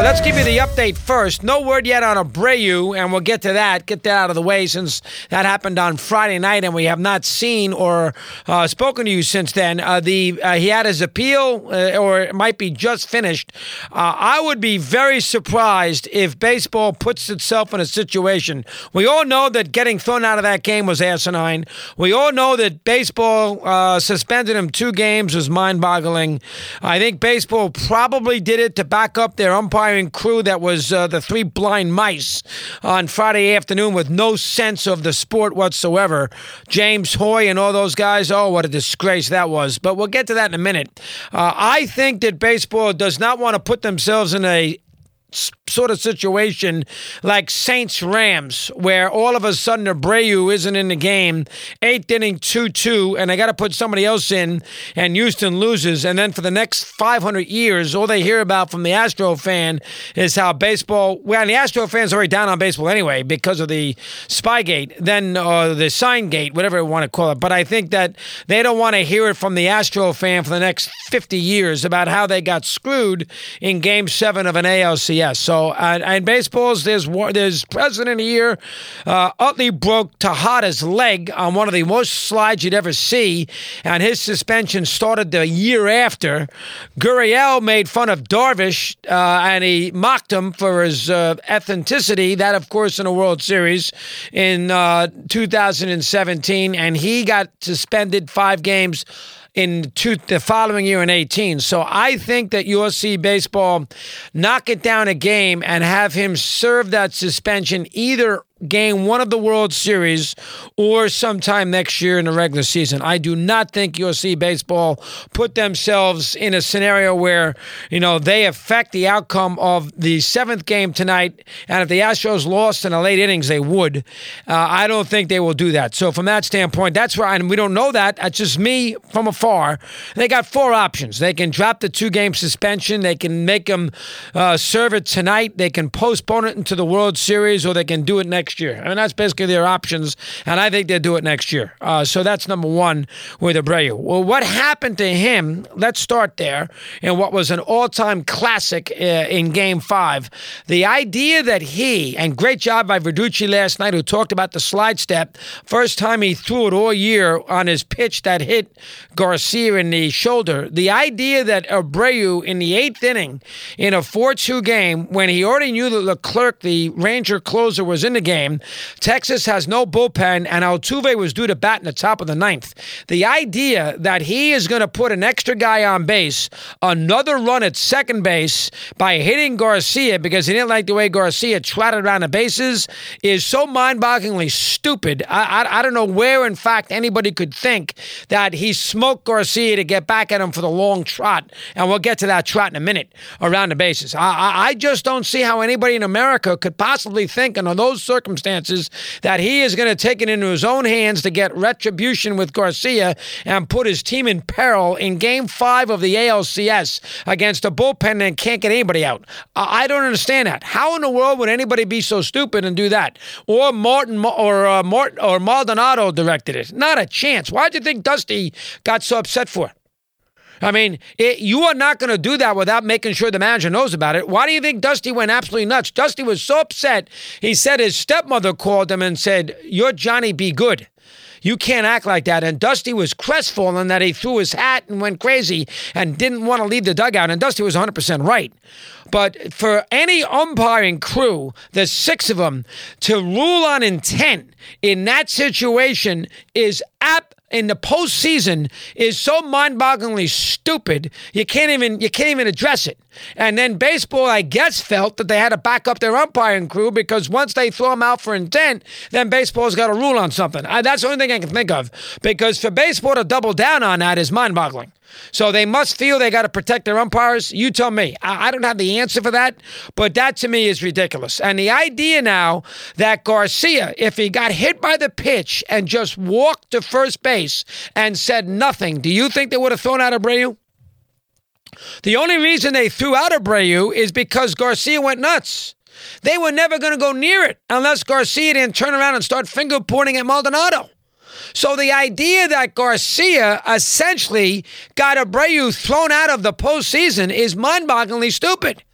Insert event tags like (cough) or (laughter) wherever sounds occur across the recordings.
Well, let's give you the update first. No word yet on Abreu, and we'll get to that. Get that out of the way since that happened on Friday night, and we have not seen or uh, spoken to you since then. Uh, the uh, he had his appeal, uh, or it might be just finished. Uh, I would be very surprised if baseball puts itself in a situation. We all know that getting thrown out of that game was asinine. We all know that baseball uh, suspended him two games was mind-boggling. I think baseball probably did it to back up their crew that was uh, the three blind mice on Friday afternoon with no sense of the sport whatsoever. James Hoye and all those guys, oh, what a disgrace that was. But we'll get to that in a minute. Uh, I think that baseball does not want to put themselves in a sort of situation like Saints Rams, where all of a sudden Abreu isn't in the game, eighth inning, 2 2, and they got to put somebody else in, and Houston loses. And then for the next 500 years, all they hear about from the Astro fan is how baseball, well, the Astro fans already down on baseball anyway because of the Spygate, then uh, the sign gate, whatever you want to call it. But I think that they don't want to hear it from the Astro fan for the next 50 years about how they got screwed in game seven of an ALCS. So, uh, and baseballs, there's there's president year. Uh, Utley broke Tejada's leg on one of the worst slides you'd ever see, and his suspension started the year after. Gurriel made fun of Darvish, uh, and he mocked him for his uh, ethnicity. That, of course, in a World Series in uh, 2017, and he got suspended five games in two, the following year in 18. So I think that you'll see baseball knock it down a game and have him serve that suspension either game one of the World Series or sometime next year in the regular season. I do not think you'll see baseball put themselves in a scenario where, you know, they affect the outcome of the seventh game tonight. And if the Astros lost in the late innings, they would. Uh, I don't think they will do that. So from that standpoint, that's where, and we don't know that. That's just me from afar. They got four options. They can drop the two game suspension. They can make them uh, serve it tonight. They can postpone it into the World Series or they can do it next next year. I mean, that's basically their options, and I think they'll do it next year. Uh, so that's number one with Abreu. Well, what happened to him? Let's start there. In what was an all-time classic uh, in Game Five, the idea that he and great job by Verducci last night, who talked about the slide step. First time he threw it all year on his pitch that hit Garcia in the shoulder. The idea that Abreu in the eighth inning in a 4-2 game, when he already knew that Leclerc, the Ranger closer, was in the game game. Texas has no bullpen, and Altuve was due to bat in the top of the ninth. The idea that he is going to put an extra guy on base, another run at second base by hitting Garcia because he didn't like the way Garcia trotted around the bases is so mind-bogglingly stupid. I, I, I don't know where, in fact, anybody could think that he smoked Garcia to get back at him for the long trot, and we'll get to that trot in a minute around the bases. I, I, I just don't see how anybody in America could possibly think under those circumstances circumstances that he is going to take it into his own hands to get retribution with Garcia and put his team in peril in game five of the ALCS against a bullpen that can't get anybody out. I don't understand that. How in the world would anybody be so stupid and do that? Or Martin or uh, Martin or Maldonado directed it. Not a chance. Why do you think Dusty got so upset for it? I mean, it, you are not going to do that without making sure the manager knows about it. Why do you think Dusty went absolutely nuts? Dusty was so upset. He said his stepmother called him and said, You're Johnny Be Good. You can't act like that. And Dusty was crestfallen that he threw his hat and went crazy and didn't want to leave the dugout. And Dusty was 100% right. But for any umpiring crew, there's six of them, to rule on intent in that situation is apt in the postseason is so mind-bogglingly stupid you can't even you can't even address it. And then baseball, I guess, felt that they had to back up their umpiring crew because once they throw them out for intent, then baseball's got to rule on something. I, that's the only thing I can think of because for baseball to double down on that is mind-boggling. So they must feel they got to protect their umpires. You tell me. I, I, don't have the answer for that, but that to me is ridiculous. And the idea now that Garcia, if he got hit by the pitch and just walked to first base and said nothing, do you think they would have thrown out Abreu? The only reason they threw out Abreu is because Garcia went nuts. They were never going to go near it unless Garcia didn't turn around and start finger pointing at Maldonado. So the idea that Garcia essentially got Abreu thrown out of the postseason is mind-bogglingly stupid.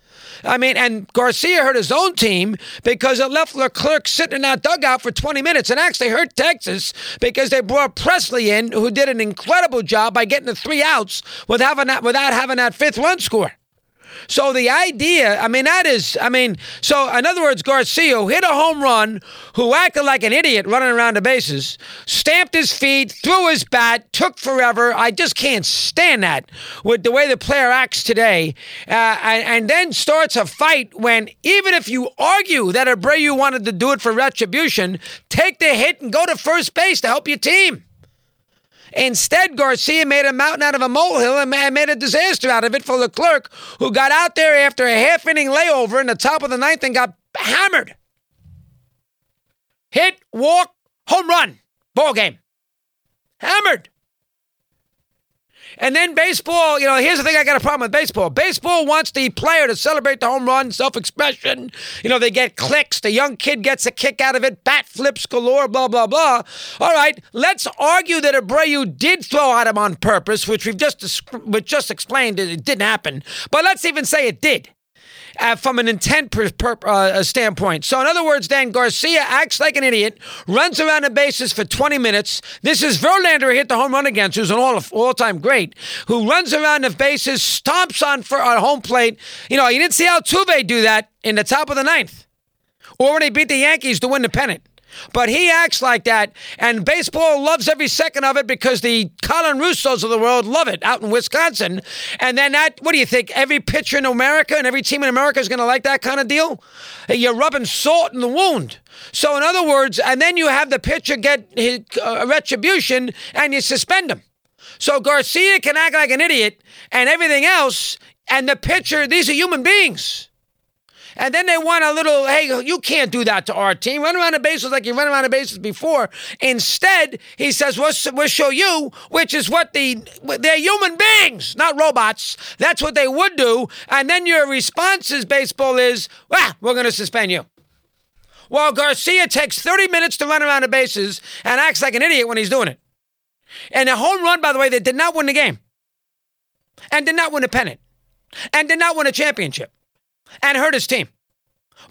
I mean, and Garcia hurt his own team because it left Leclerc sitting in that dugout for 20 minutes and actually hurt Texas because they brought Pressly in, who did an incredible job by getting the three outs without having that, without having that fifth run score. So the idea, I mean, that is, I mean, so in other words, Garcia hit a home run, who acted like an idiot running around the bases, stamped his feet, threw his bat, took forever. I just can't stand that with the way the player acts today. Uh, and, and, then starts a fight when, even if you argue that Abreu wanted to do it for retribution, take the hit and go to first base to help your team. Instead, Garcia made a mountain out of a molehill and made a disaster out of it for Leclerc, who got out there after a half inning layover in the top of the ninth and got hammered. Hit, walk, home run, ball game. Hammered. And then baseball, you know, here's the thing I got a problem with baseball. Baseball wants the player to celebrate the home run, self expression. You know, they get clicks. The young kid gets a kick out of it, bat flips galore, blah, blah, blah. All right, let's argue that Abreu did throw at him on purpose, which we've just, which just explained it didn't happen. But let's even say it did uh, from an intent per, per, uh, standpoint. So, in other words, then Garcia acts like an idiot, runs around the bases for 20 minutes. This is Verlander hit the home run against, who's an all all time great, who runs around the bases, stomps on for on home plate. You know, you didn't see Altuve do that in the top of the ninth, or when he beat the Yankees to win the pennant. But he acts like that, and baseball loves every second of it because the Colin Russos of the world love it out in Wisconsin. And then that, what do you think? Every pitcher in America and every team in America is going to like that kind of deal? You're rubbing salt in the wound. So, in other words, and then you have the pitcher get his, uh, retribution and you suspend him. So Garcia can act like an idiot and everything else, and the pitcher, these are human beings. And then they want a little, hey, you can't do that to our team. Run around the bases like you run around the bases before. Instead, he says, we'll, we'll show you, which is what the, they're human beings, not robots. That's what they would do. And then your response is baseball is, well, we're going to suspend you. While Garcia takes 30 minutes to run around the bases and acts like an idiot when he's doing it. And a home run, by the way, that did not win the game and did not win a pennant and did not win a championship and hurt his team.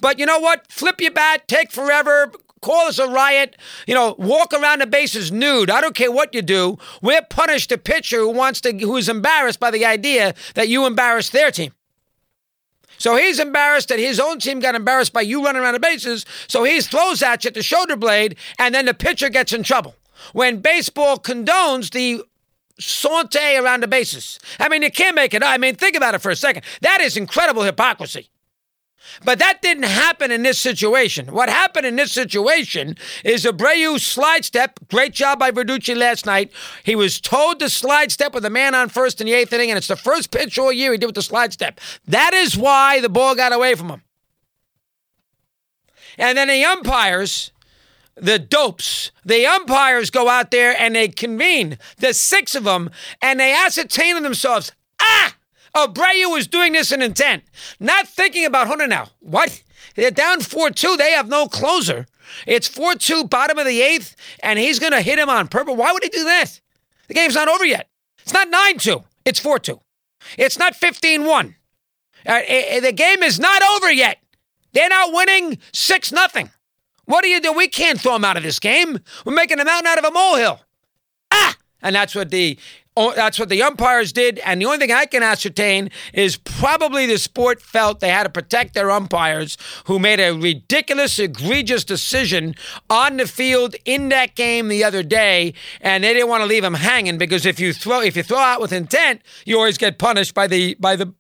But you know what? Flip your bat, take forever, call us a riot, you know, walk around the bases nude. I don't care what you do. We're punished the pitcher who wants to who's embarrassed by the idea that you embarrassed their team. So he's embarrassed that his own team got embarrassed by you running around the bases. So he throws at you at the shoulder blade, and then the pitcher gets in trouble. When baseball condones the saute around the bases. I mean, you can't make it. I mean, think about it for a second. That is incredible hypocrisy. But that didn't happen in this situation. What happened in this situation is Abreu slide step. Great job by Verducci last night. He was told to slide step with a man on first in the eighth inning, and it's the first pitch all year he did with the slide step. That is why the ball got away from him. And then the umpires the dopes, the umpires go out there and they convene, the six of them, and they ascertain themselves, ah, Abreu was doing this in intent, not thinking about Hunter now. What? They're down 4 2. They have no closer. It's 4 2, bottom of the eighth, and he's going to hit him on purpose. Why would he do that? The game's not over yet. It's not 9 2. It's 4 2. It's not 15 1. Uh, eh, eh, the game is not over yet. They're not winning 6 0. What do you do? We can't throw him out of this game. We're making a mountain out of a molehill. Ah! And that's what the that's what the umpires did. And the only thing I can ascertain is probably the sport felt they had to protect their umpires who made a ridiculous, egregious decision on the field in that game the other day, and they didn't want to leave them hanging because if you throw if you throw out with intent, you always get punished by the by the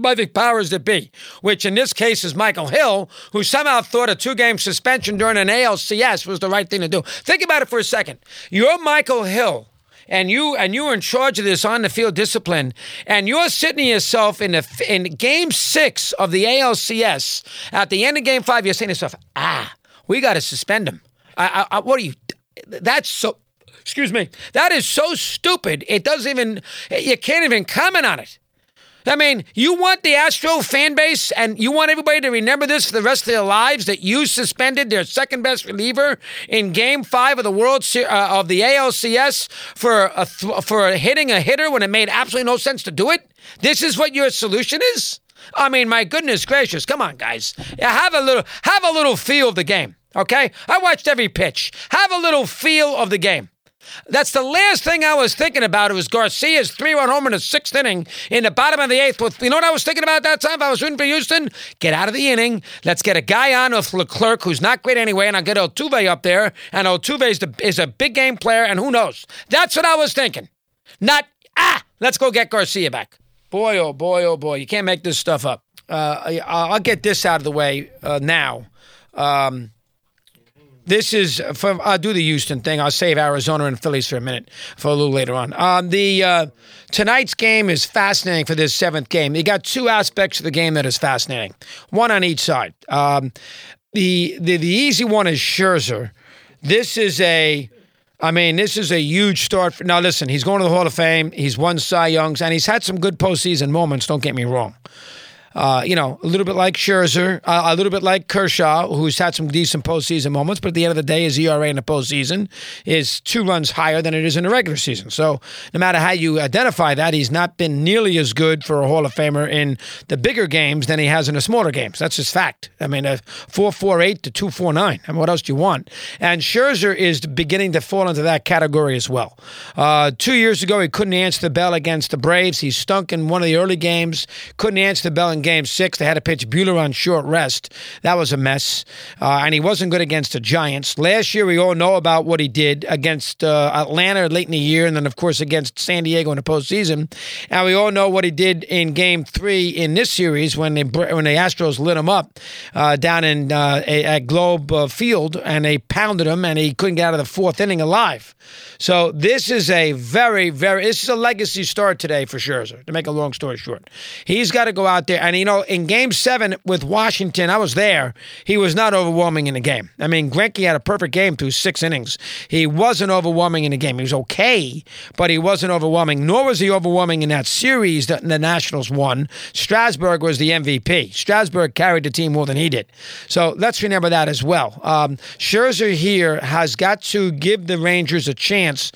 by the powers that be, which in this case is Michael Hill, who somehow thought a two game suspension during an ALCS was the right thing to do. Think about it for a second. You're Michael Hill. And you and you are in charge of this on the field discipline, and you're sitting yourself in the in Game Six of the ALCS. At the end of Game Five, you're saying to yourself, "Ah, we got to suspend him." I, I, what are you? That's so. Excuse me. That is so stupid. It doesn't even. You can't even comment on it. I mean, you want the Astro fan base and you want everybody to remember this for the rest of their lives that you suspended their second best reliever in Game Five of the World Se- uh, of the ALCS for a th- for hitting a hitter when it made absolutely no sense to do it. This is what your solution is. I mean, my goodness gracious, come on, guys, yeah, have a little have a little feel of the game. Okay, I watched every pitch. Have a little feel of the game. That's the last thing I was thinking about. It was Garcia's three-run home in the sixth inning in the bottom of the eighth. With you know what I was thinking about that time? If I was rooting for Houston, get out of the inning. Let's get a guy on with Leclerc, who's not great anyway, and I'll get Altuve up there. And Altuve is, the, is a big game player, and who knows? That's what I was thinking. Not ah. Let's go get Garcia back. Boy, oh boy, oh boy, you can't make this stuff up. Uh, I, I'll get this out of the way uh, now. Um, this is I'll do the Houston thing. I'll save Arizona and Phillies for a minute for a little later on. Um, the uh, tonight's game is fascinating for this seventh game. You got two aspects of the game that is fascinating, one on each side. Um, the, the the easy one is Scherzer. This is a I mean, this is a huge start. For, now, listen, he's going to the Hall of Fame. He's won Cy Youngs, and he's had some good postseason moments. Don't get me wrong. Uh, you know, a little bit like Scherzer, uh, a little bit like Kershaw, who's had some decent postseason moments, but at the end of the day, his ERA in the postseason is two runs higher than it is in the regular season. So, no matter how you identify that, he's not been nearly as good for a Hall of Famer in the bigger games than he has in the smaller games. That's just fact. I mean, a 448 to 249. I mean, what else do you want? And Scherzer is beginning to fall into that category as well. Uh, two years ago, he couldn't answer the bell against the Braves. He stunk in one of the early games, couldn't answer the bell in game six. They had to pitch Buehler on short rest. That was a mess. Uh, and he wasn't good against the Giants. Last year, we all know about what he did against uh, Atlanta late in the year, and then, of course, against San Diego in the postseason. And we all know what he did in game three in this series when, they, when the Astros lit him up uh, down in uh, at Globe uh, Field, and they pounded him, and he couldn't get out of the fourth inning alive. So this is a very, very, this is a legacy start today for Scherzer, to make a long story short. He's got to go out there, and you know, in game seven with Washington, I was there. He was not overwhelming in the game. I mean, Greinke had a perfect game through six innings. He wasn't overwhelming in the game. He was okay, but he wasn't overwhelming, nor was he overwhelming in that series that the Nationals won. Strasburg was the MVP. Strasburg carried the team more than he did. So let's remember that as well. Um, Scherzer here has got to give the Rangers a chance.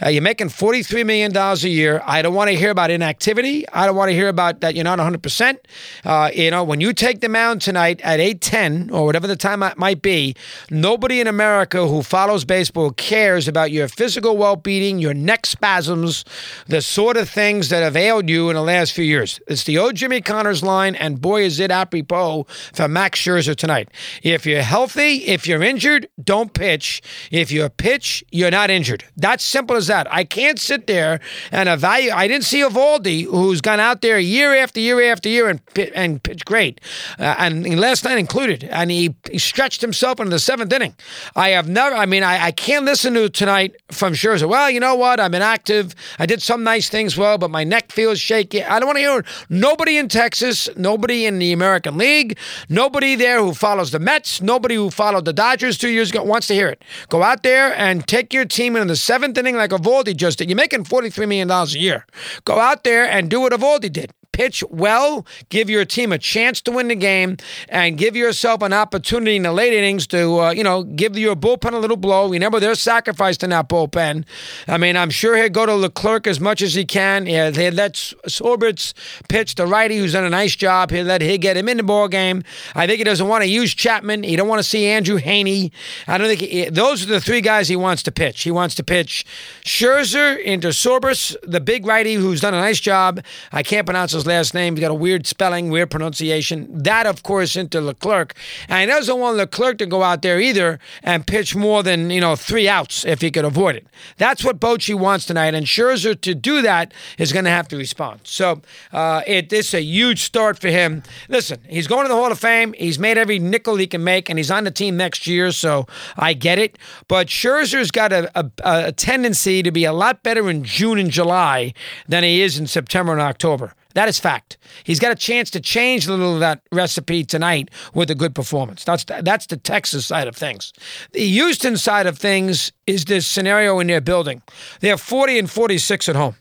Uh, you're making $43 million a year. I don't want to hear about inactivity. I don't want to hear about that you're not 100%. Uh, you know, when you take the mound tonight at 8:10 or whatever the time might be, nobody in America who follows baseball cares about your physical well-being, your neck spasms, the sort of things that have ailed you in the last few years. It's the old Jimmy Connors line, and boy, is it apropos for Max Scherzer tonight. If you're healthy, if you're injured, don't pitch. If you're pitch, you're not injured. That's simple as that. I can't sit there and evaluate. I didn't see Eovaldi, who's gone out there year after year after year and and pitched great, uh, and last night included. And he, he stretched himself into the seventh inning. I have never. I mean, I, I can't listen to tonight from Scherzer. Well, you know what? I'm inactive. I did some nice things well, but my neck feels shaky. I don't want to hear it. nobody in Texas, nobody in the American League, nobody there who follows the Mets, nobody who followed the Dodgers two years ago wants to hear it. Go out there and take your team in the seventh inning like Eovaldi just did. You're making $43 million a year. Go out there and do what Eovaldi did pitch well, give your team a chance to win the game, and give yourself an opportunity in the late innings to, uh, you know, give your bullpen a little blow. Remember, they're sacrificed in that bullpen. I mean, I'm sure he'll go to Leclerc as much as he can. Yeah, he let Zobrist pitch the righty, who's done a nice job. He'll let he get him in the ball game. I think he doesn't want to use Chapman. He don't want to see Andrew Haney. I don't think he, those are the three guys he wants to pitch. He wants to pitch Scherzer into Zobrist, the big righty who's done a nice job. I can't pronounce his last name. He's got a weird spelling, weird pronunciation. That, of course, into Leclerc. And he doesn't want Leclerc to go out there either and pitch more than, you know, three outs if he could avoid it. That's what Bochy wants tonight. And Scherzer, to do that, is going to have to respond. So uh, it, it's a huge start for him. Listen, he's going to the Hall of Fame. He's made every nickel he can make, and he's on the team next year, so I get it. But Scherzer's got a, a, a tendency to be a lot better in June and July than he is in September and October. That is fact. He's got a chance to change a little of that recipe tonight with a good performance. That's the, that's the Texas side of things. The Houston side of things is this scenario in their building. They're 40 and 46 at home.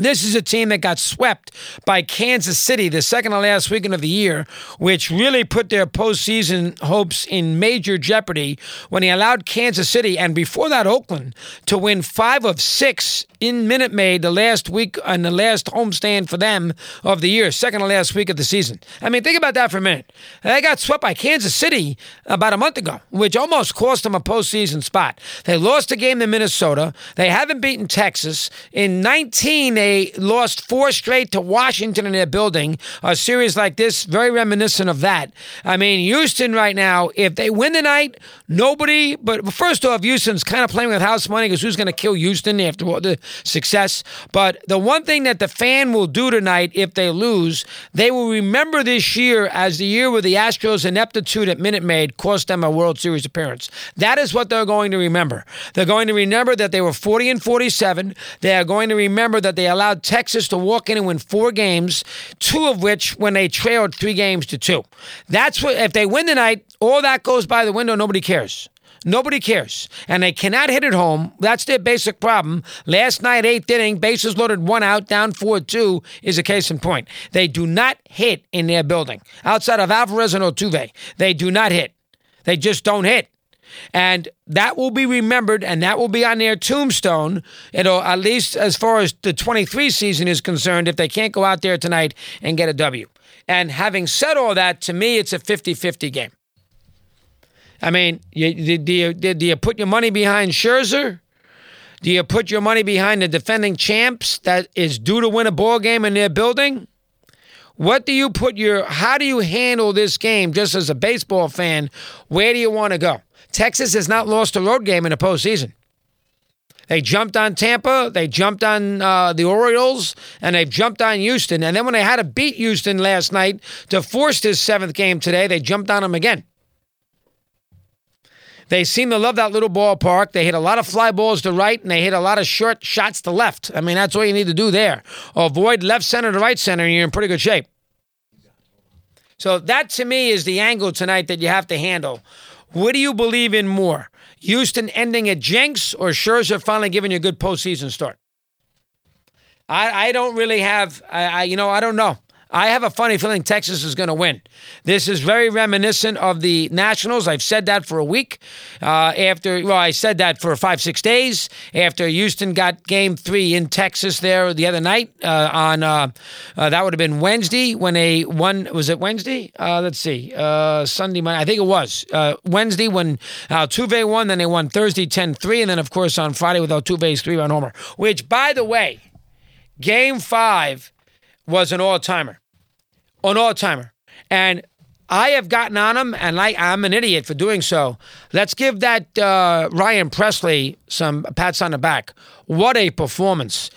This is a team that got swept by Kansas City the second to last weekend of the year, which really put their postseason hopes in major jeopardy when he allowed Kansas City and before that Oakland to win five of six in Minute Maid the last week and the last homestand for them of the year, second to last week of the season. I mean, think about that for a minute. They got swept by Kansas City about a month ago, which almost cost them a postseason spot. They lost a game to Minnesota. They haven't beaten Texas. In 19, they lost four straight to Washington in their building. A series like this, very reminiscent of that. I mean, Houston right now, if they win tonight, nobody, but first off, Houston's kind of playing with house money because who's going to kill Houston after all the success? But the one thing that the fan will do tonight if they lose, they will remember this year as the year where the Astros' ineptitude at Minute Maid cost them a World Series appearance. That is what they're going to remember. They're going to remember that they were 40 and 47. They are going to remember that they allowed Texas to walk in and win four games, two of which when they trailed three games to two. That's what, if they win tonight, all that goes by the window, nobody cares. Nobody cares. And they cannot hit it home. That's their basic problem. Last night, eighth inning, bases loaded, one out, down 4 2 is a case in point. They do not hit in their building. Outside of Alvarez and Altuve, they do not hit. They just don't hit. And that will be remembered and that will be on their tombstone. It'll, at least as far as the 23 season is concerned, if they can't go out there tonight and get a W. And having said all that, to me, it's a 50 50 game. I mean, you, do, you, do you put your money behind Scherzer? Do you put your money behind the defending champs that is due to win a ball game in their building? What do you put your, how do you handle this game just as a baseball fan? Where do you want to go? Texas has not lost a road game in the postseason. They jumped on Tampa, they jumped on uh, the Orioles, and they've jumped on Houston. And then when they had to beat Houston last night to force this seventh game today, they jumped on them again. They seem to love that little ballpark. They hit a lot of fly balls to right, and they hit a lot of short shots to left. I mean, that's all you need to do there. Avoid left center to right center, and you're in pretty good shape. So that to me is the angle tonight that you have to handle. What do you believe in more? Houston ending at jinx or Scherzer finally giving you a good postseason start? I, I don't really have, I, I you know, I don't know. I have a funny feeling Texas is going to win. This is very reminiscent of the Nationals. I've said that for a week. Uh, after, well, I said that for five, six days after Houston got game three in Texas there the other night uh, on, uh, uh that would have been Wednesday when a one, Was it Wednesday? Uh, let's see. Uh, Sunday, Monday. I think it was Wednesday when Altuve won. Then they won Thursday 10 3. And then, of course, on Friday with Altuve's three run homer, which, by the way, game five was an all timer an all timer. And I have gotten on him, and I, I'm an idiot for doing so. Let's give that uh, Ryan Pressly some pats on the back. What a performance.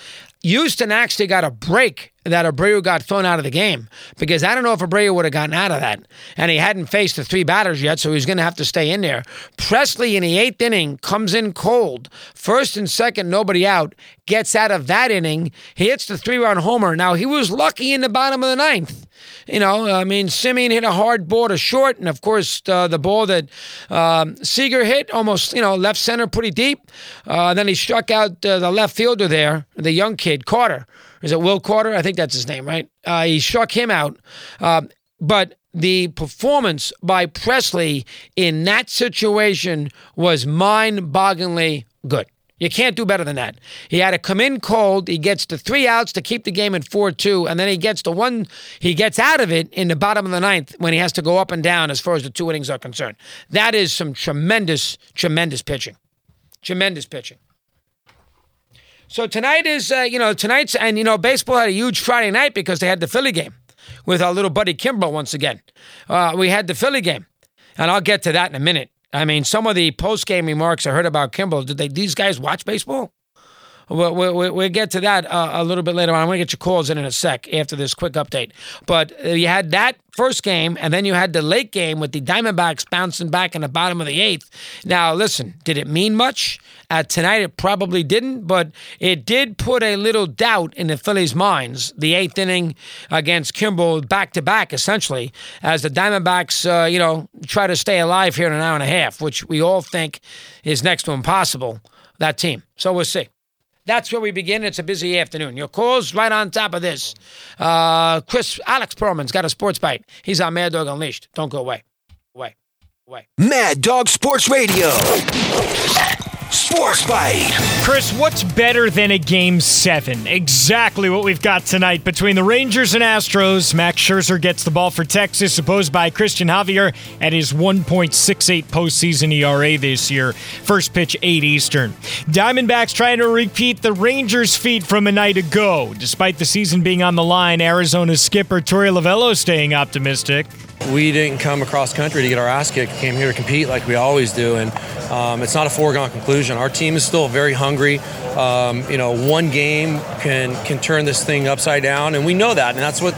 Houston actually got a break that Abreu got thrown out of the game because I don't know if Abreu would have gotten out of that. And he hadn't faced the three batters yet, so he's going to have to stay in there. Pressly in the eighth inning comes in cold. First and second, nobody out. Gets out of that inning. He hits the three run homer. Now, he was lucky in the bottom of the ninth. You know, I mean, Semien hit a hard ball to short, and of course, uh, the ball that um, Seager hit almost, you know, left center pretty deep. Uh, then he struck out uh, the left fielder there, the young kid, Carter is it Will Carter? I think that's his name, right? Uh, he struck him out. Uh, but the performance by Pressly in that situation was mind bogglingly good. You can't do better than that. He had to come in cold. He gets the three outs to keep the game at 4 2, and then he gets the one, he gets out of it in the bottom of the ninth when he has to go up and down as far as the two innings are concerned. That is some tremendous, tremendous pitching. Tremendous pitching. So tonight is, uh, you know, tonight's, and, you know, baseball had a huge Friday night because they had the Philly game with our little buddy Kimbrel once again. Uh, we had the Philly game, and I'll get to that in a minute. I mean, some of the post game remarks I heard about Kimbrel, did they, these guys watch baseball? We'll, we'll, we'll, get to that uh, a little bit later on. I'm going to get your calls in in a sec after this quick update. But uh, you had that first game, and then you had the late game with the Diamondbacks bouncing back in the bottom of the eighth. Now, listen, did it mean much? Uh, tonight, it probably didn't, but it did put a little doubt in the Phillies' minds. The eighth inning against Kimbrel, back to back, essentially, as the Diamondbacks, uh, you know, try to stay alive here in an hour and a half, which we all think is next to impossible. That team. So we'll see. That's where we begin. It's a busy afternoon. Your calls right on top of this. Uh, Chris, Alex Perlman's got a sports bite. He's on Mad Dog Unleashed. Don't go away. Away. Away. Mad Dog Sports Radio. Sports Bite. Chris, what's better than a game seven? Exactly what we've got tonight between the Rangers and Astros. Max Scherzer gets the ball for Texas, opposed by Cristian Javier at his 1.68 postseason ERA this year. First pitch, 8 Eastern. Diamondbacks trying to repeat the Rangers feat from a night ago. Despite the season being on the line, Arizona's skipper Torey Lovullo staying optimistic. We didn't come across country to get our ass kicked. Came here to compete like we always do, and um, it's not a foregone conclusion. Our team is still very hungry. Um, you know, one game can can turn this thing upside down, and we know that, and that's what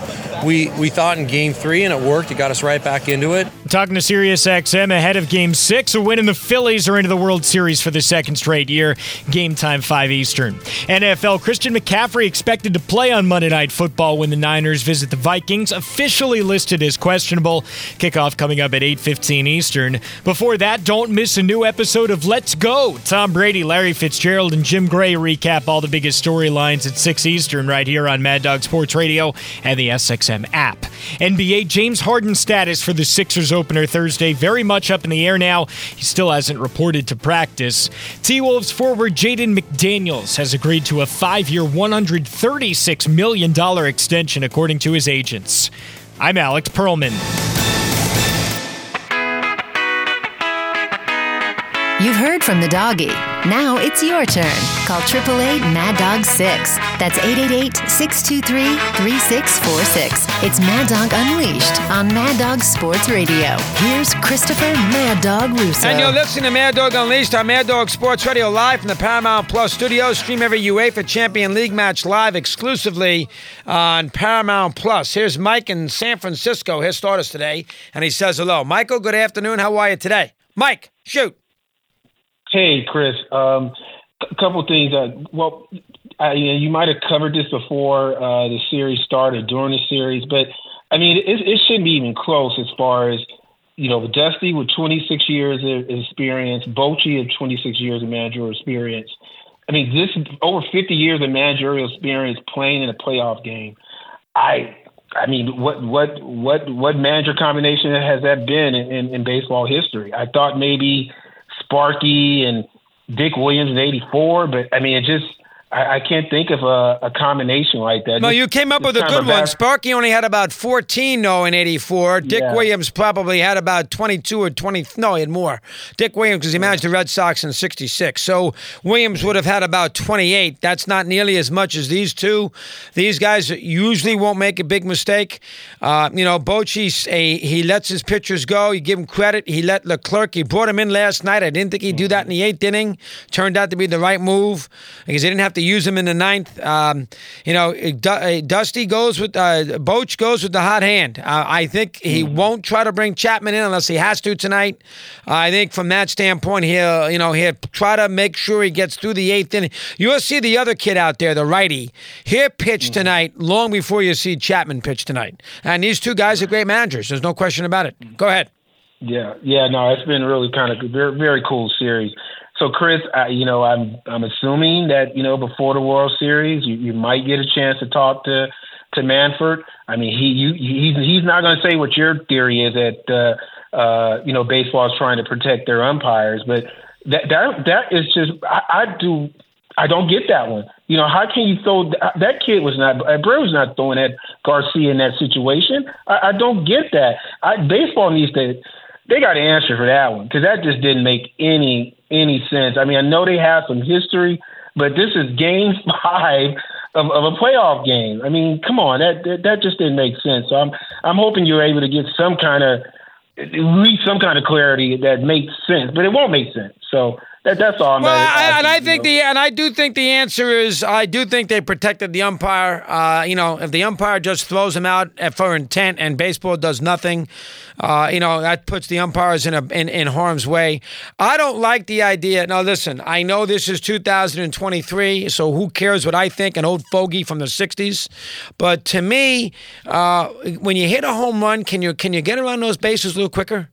we we thought in Game Three, and it worked. It got us right back into it. Talking to SiriusXM ahead of Game Six, a win in the Phillies are into the World Series for the second straight year. Game time five Eastern. NFL Christian McCaffrey expected to play on Monday Night Football when the Niners visit the Vikings, officially listed as questionable. Kickoff coming up at 8:15 Eastern. Before that, don't miss a new episode of Let's Go. Tom Brady, Larry Fitzgerald, and Jim Gray recap all the biggest storylines at 6 Eastern right here on Mad Dog Sports Radio and the SXM app. NBA James Harden status for the Sixers opener Thursday very much up in the air now. He still hasn't reported to practice. T Wolves forward Jaden McDaniels has agreed to a five year, $136 million extension, according to his agents. I'm Alex Perlman. You've heard from the doggy. Now it's your turn. Call 888 Mad Dog 6. That's 888 623 3646. It's Mad Dog Unleashed on Mad Dog Sports Radio. Here's Christopher Mad Dog Russo. And you're listening to Mad Dog Unleashed on Mad Dog Sports Radio live from the Paramount Plus studios. Stream every UEFA Champion League match live exclusively on Paramount Plus. Here's Mike in San Francisco. His starters today, and he says hello. Michael, good afternoon. How are you today? Mike, shoot. Hey, Chris. Um, a couple things. Uh, well, I, you, might have covered this before uh, the series started, during the series, but I mean, it, it shouldn't be even close as far as you know, Dusty with 26 years of experience, Bochy of 26 years of managerial experience. I mean, this over 50 years of managerial experience playing in a playoff game. I, I mean, what what what what manager combination has that been in, in, in baseball history? I thought maybe Sparky and Dick Williams in '84, but I mean, it just I, I can't think of a, a, combination like that. No, you came up with a good one. Sparky only had about 14, no, in 84. Dick yeah. Williams probably had about 22 or 20. No, he had more. Dick Williams, because he managed the Red Sox in 66. So Williams would have had about 28. That's not nearly as much as these two. These guys usually won't make a big mistake. Uh, you know, Bochy, he lets his pitchers go. You give him credit. He let Leclerc, he brought him in last night. I didn't think he'd do that in the eighth inning. Turned out to be the right move because he didn't have to use him in the ninth. Um, you know, Dusty goes with uh, Boch goes with the hot hand. Uh, I think he mm won't try to bring Chapman in unless he has to tonight. Uh, I think from that standpoint, he'll you know he'll try to make sure he gets through the eighth inning. You'll see the other kid out there, the righty, he'll pitch mm tonight long before you see Chapman pitch tonight. And these two guys are great managers. There's no question about it. Go ahead. Yeah, yeah, no, it's been really kind of very, very cool series. So, Chris, I, you know, I'm I'm assuming that you know before the World Series, you, you might get a chance to talk to to Manfred. I mean, he you, he's he's not going to say what your theory is that uh, uh, you know baseball is trying to protect their umpires, but that that that is just I, I do I don't get that one. You know, how can you throw that kid was not Abreu was not throwing at Garcia in that situation. I, I don't get that. I, baseball needs to they got to answer for that one because that just didn't make any any sense. I mean, I know they have some history, but this is game (laughs) five of, of a playoff game. I mean, come on, that, that that just didn't make sense. So I'm I'm hoping you're able to get some kind of at least some kind of clarity that makes sense, but it won't make sense. So that, that's all. I'm well, I, and I think the and I do think the answer is I do think they protected the umpire. Uh, you know, if the umpire just throws him out for intent and baseball does nothing, uh, you know that puts the umpires in a in, in harm's way. I don't like the idea. Now, listen, I know this is 2023, so who cares what I think? An old fogey from the 60s, but to me, uh, when you hit a home run, can you can you get around those bases a little quicker?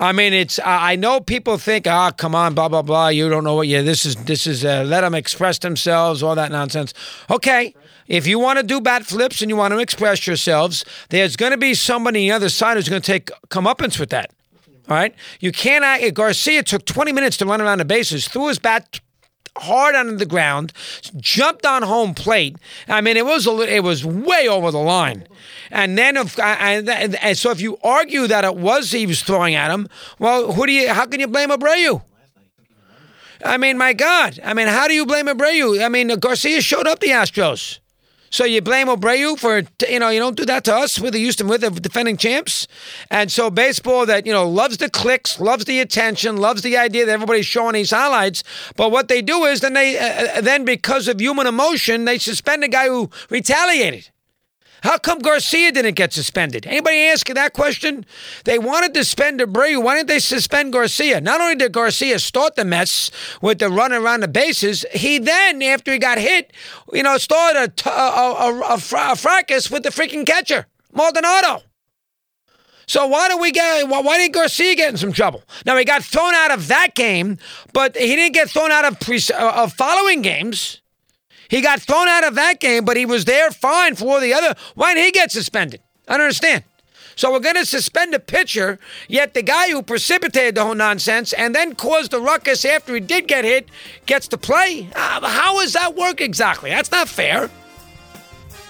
I mean, it's. I know people think, ah, come on, blah blah blah. You don't know what you. This is this is. Uh, let them express themselves, all that nonsense. Okay, if you want to do bat flips and you want to express yourselves, there's going to be somebody on the other side who's going to take comeuppance with that. All right, you can't. Garcia took 20 minutes to run around the bases, threw his bat hard onto the ground, jumped on home plate. I mean, it was a, it was way over the line. And then, if, and, and so if you argue that it was he was throwing at him, well, who do you? How can you blame Abreu? I mean, my God. I mean, how do you blame Abreu? I mean, Garcia showed up the Astros. So you blame Abreu for, you know, you don't do that to us. We're the Houston, we're the defending champs. And so baseball that, you know, loves the clicks, loves the attention, loves the idea that everybody's showing these highlights. But what they do is then they, uh, then because of human emotion, they suspend a guy who retaliated. How come Garcia didn't get suspended? Anybody asking that question? They wanted to suspend Abreu. Why didn't they suspend Garcia? Not only did Garcia start the mess with the run around the bases, he then, after he got hit, you know, started a, a, a, a, fra- a fracas with the freaking catcher, Maldonado. So why do we get? Why why did Garcia get in some trouble? Now he got thrown out of that game, but he didn't get thrown out of pre- uh, of following games. He got thrown out of that game, but he was there fine for the other. Why didn't he get suspended? I don't understand. So we're going to suspend a pitcher, yet the guy who precipitated the whole nonsense and then caused the ruckus after he did get hit gets to play. Uh, how does that work exactly? That's not fair.